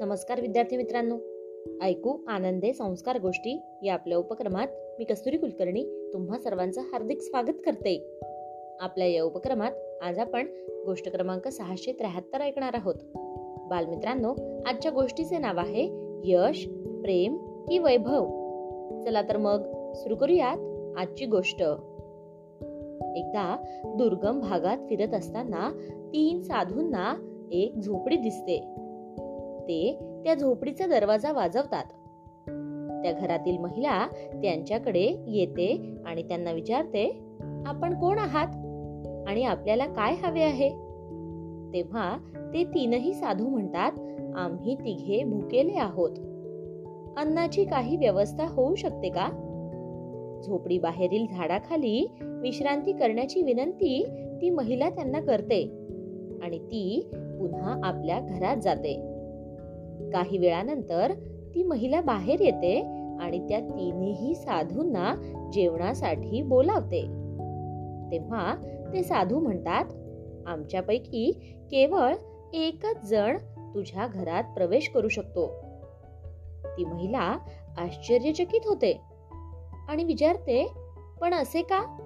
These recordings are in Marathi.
नमस्कार विद्यार्थी मित्रांनो. ऐकू आनंदे संस्कार गोष्टी या आपल्या उपक्रमात मी कस्तुरी कुलकर्णी तुम्हा सर्वांचं हार्दिक स्वागत करते. आपल्या या उपक्रमात आज आपण गोष्ट क्रमांक सहाशे त्र्याहत्तर ऐकणार आहोत. बालमित्रांनो आजच्या गोष्टीचे नाव आहे यश प्रेम की वैभव. चला तर मग सुरू करूयात आजची गोष्ट. एकदा दुर्गम भागात फिरत असताना तीन साधूंना एक झोपडी दिसते. ते त्या झोपडीचा दरवाजा वाजवतात. त्या घरातील महिला त्यांच्याकडे येते आणि त्यांना विचारते आपण कोण आहात? आणि आपल्याला काय हवे आहे? तेव्हा ते तीनही साधू म्हणतात आम्ही तिघे भुकेले आहोत. अन्नाची काही व्यवस्था होऊ शकते का? झोपडी बाहेरील झाडाखाली विश्रांती करण्याची विनंती ती महिला त्यांना करते आणि ती पुन्हा आपल्या घरात जाते. काही वेळानंतर ती महिला बाहेर येते आणि त्या तिन्ही साधूंना जेवणासाठी बोलावते. तेव्हा ते साधू म्हणतात आमच्यापैकी केवळ एकच जण तुझ्या घरात प्रवेश करू शकतो. ती महिला आश्चर्यचकित होते आणि विचारते पण असे का?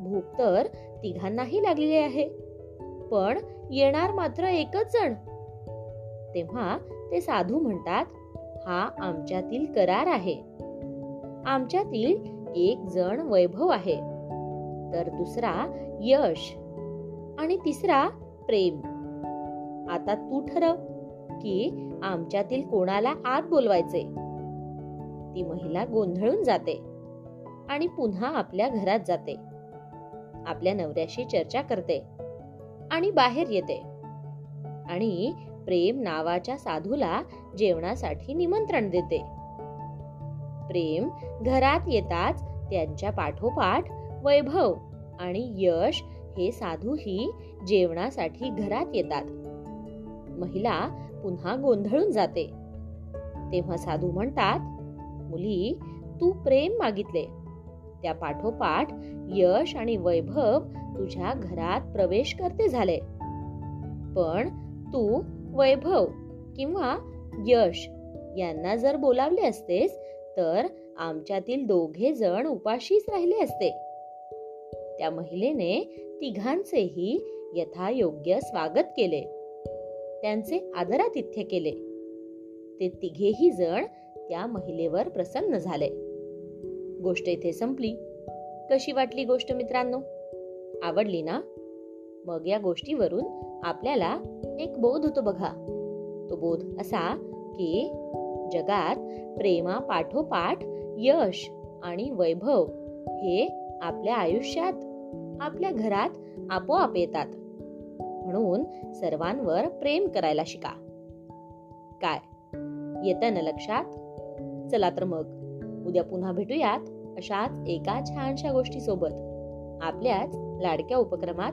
भूक तर तिघांनाही लागलेली आहे पण येणार मात्र एकच जण. तेव्हा ते साधू म्हणतात हा आमच्यातील करार आहे. आमच्यातील एक जण वैभव आहे. तर दुसरा यश आणि तिसरा प्रेम. आता तू ठरव की आमच्यातील कोणाला आत बोलवायचे ती महिला गोंधळून जाते आणि पुन्हा आपल्या घरात जाते. आपल्या नवऱ्याशी चर्चा करते आणि बाहेर येते. आणि प्रेम नावाच्या साधूला जेवणासाठी निमंत्रण देते. प्रेम घरात येताच त्यांच्या पाठोपाठ वैभव आणि यश हे साधूही जेवणासाठी घरात येतात. महिला पुन्हा गोंधळून जाते. तेव्हा साधू म्हणतात मुली तू प्रेम मागितले. त्या पाठोपाठ यश आणि वैभव तुझ्या घरात प्रवेश करते झाले. पण तू वैभव किंवा यश यांना जर बोलावले असतेस तर आमच्यातील दोघे जण उपाशीच राहिले असते. त्या महिलेने तिघांचेही यथायोग्य स्वागत केले. त्यांचे आदरातिथ्य केले. ते तिघेही जण त्या महिलेवर प्रसन्न झाले. गोष्ट इथे संपली. कशी वाटली गोष्ट मित्रांनो? आवडली ना? मग या गोष्टीवरून आपल्याला एक बोध होतो बघा. तो बोध असा की जगात प्रेमा पाठोपाठ यश आणि वैभव हे आपल्या आयुष्यात आपल्या घरात आपोआप येतात. म्हणून सर्वांवर प्रेम करायला शिका. काय? येत ना लक्षात? चला तर मग. उद्या पुन्हा भेटूयात अशाच एका छानशा गोष्टी सोबत आपल्याच लाडक्या उपक्रमात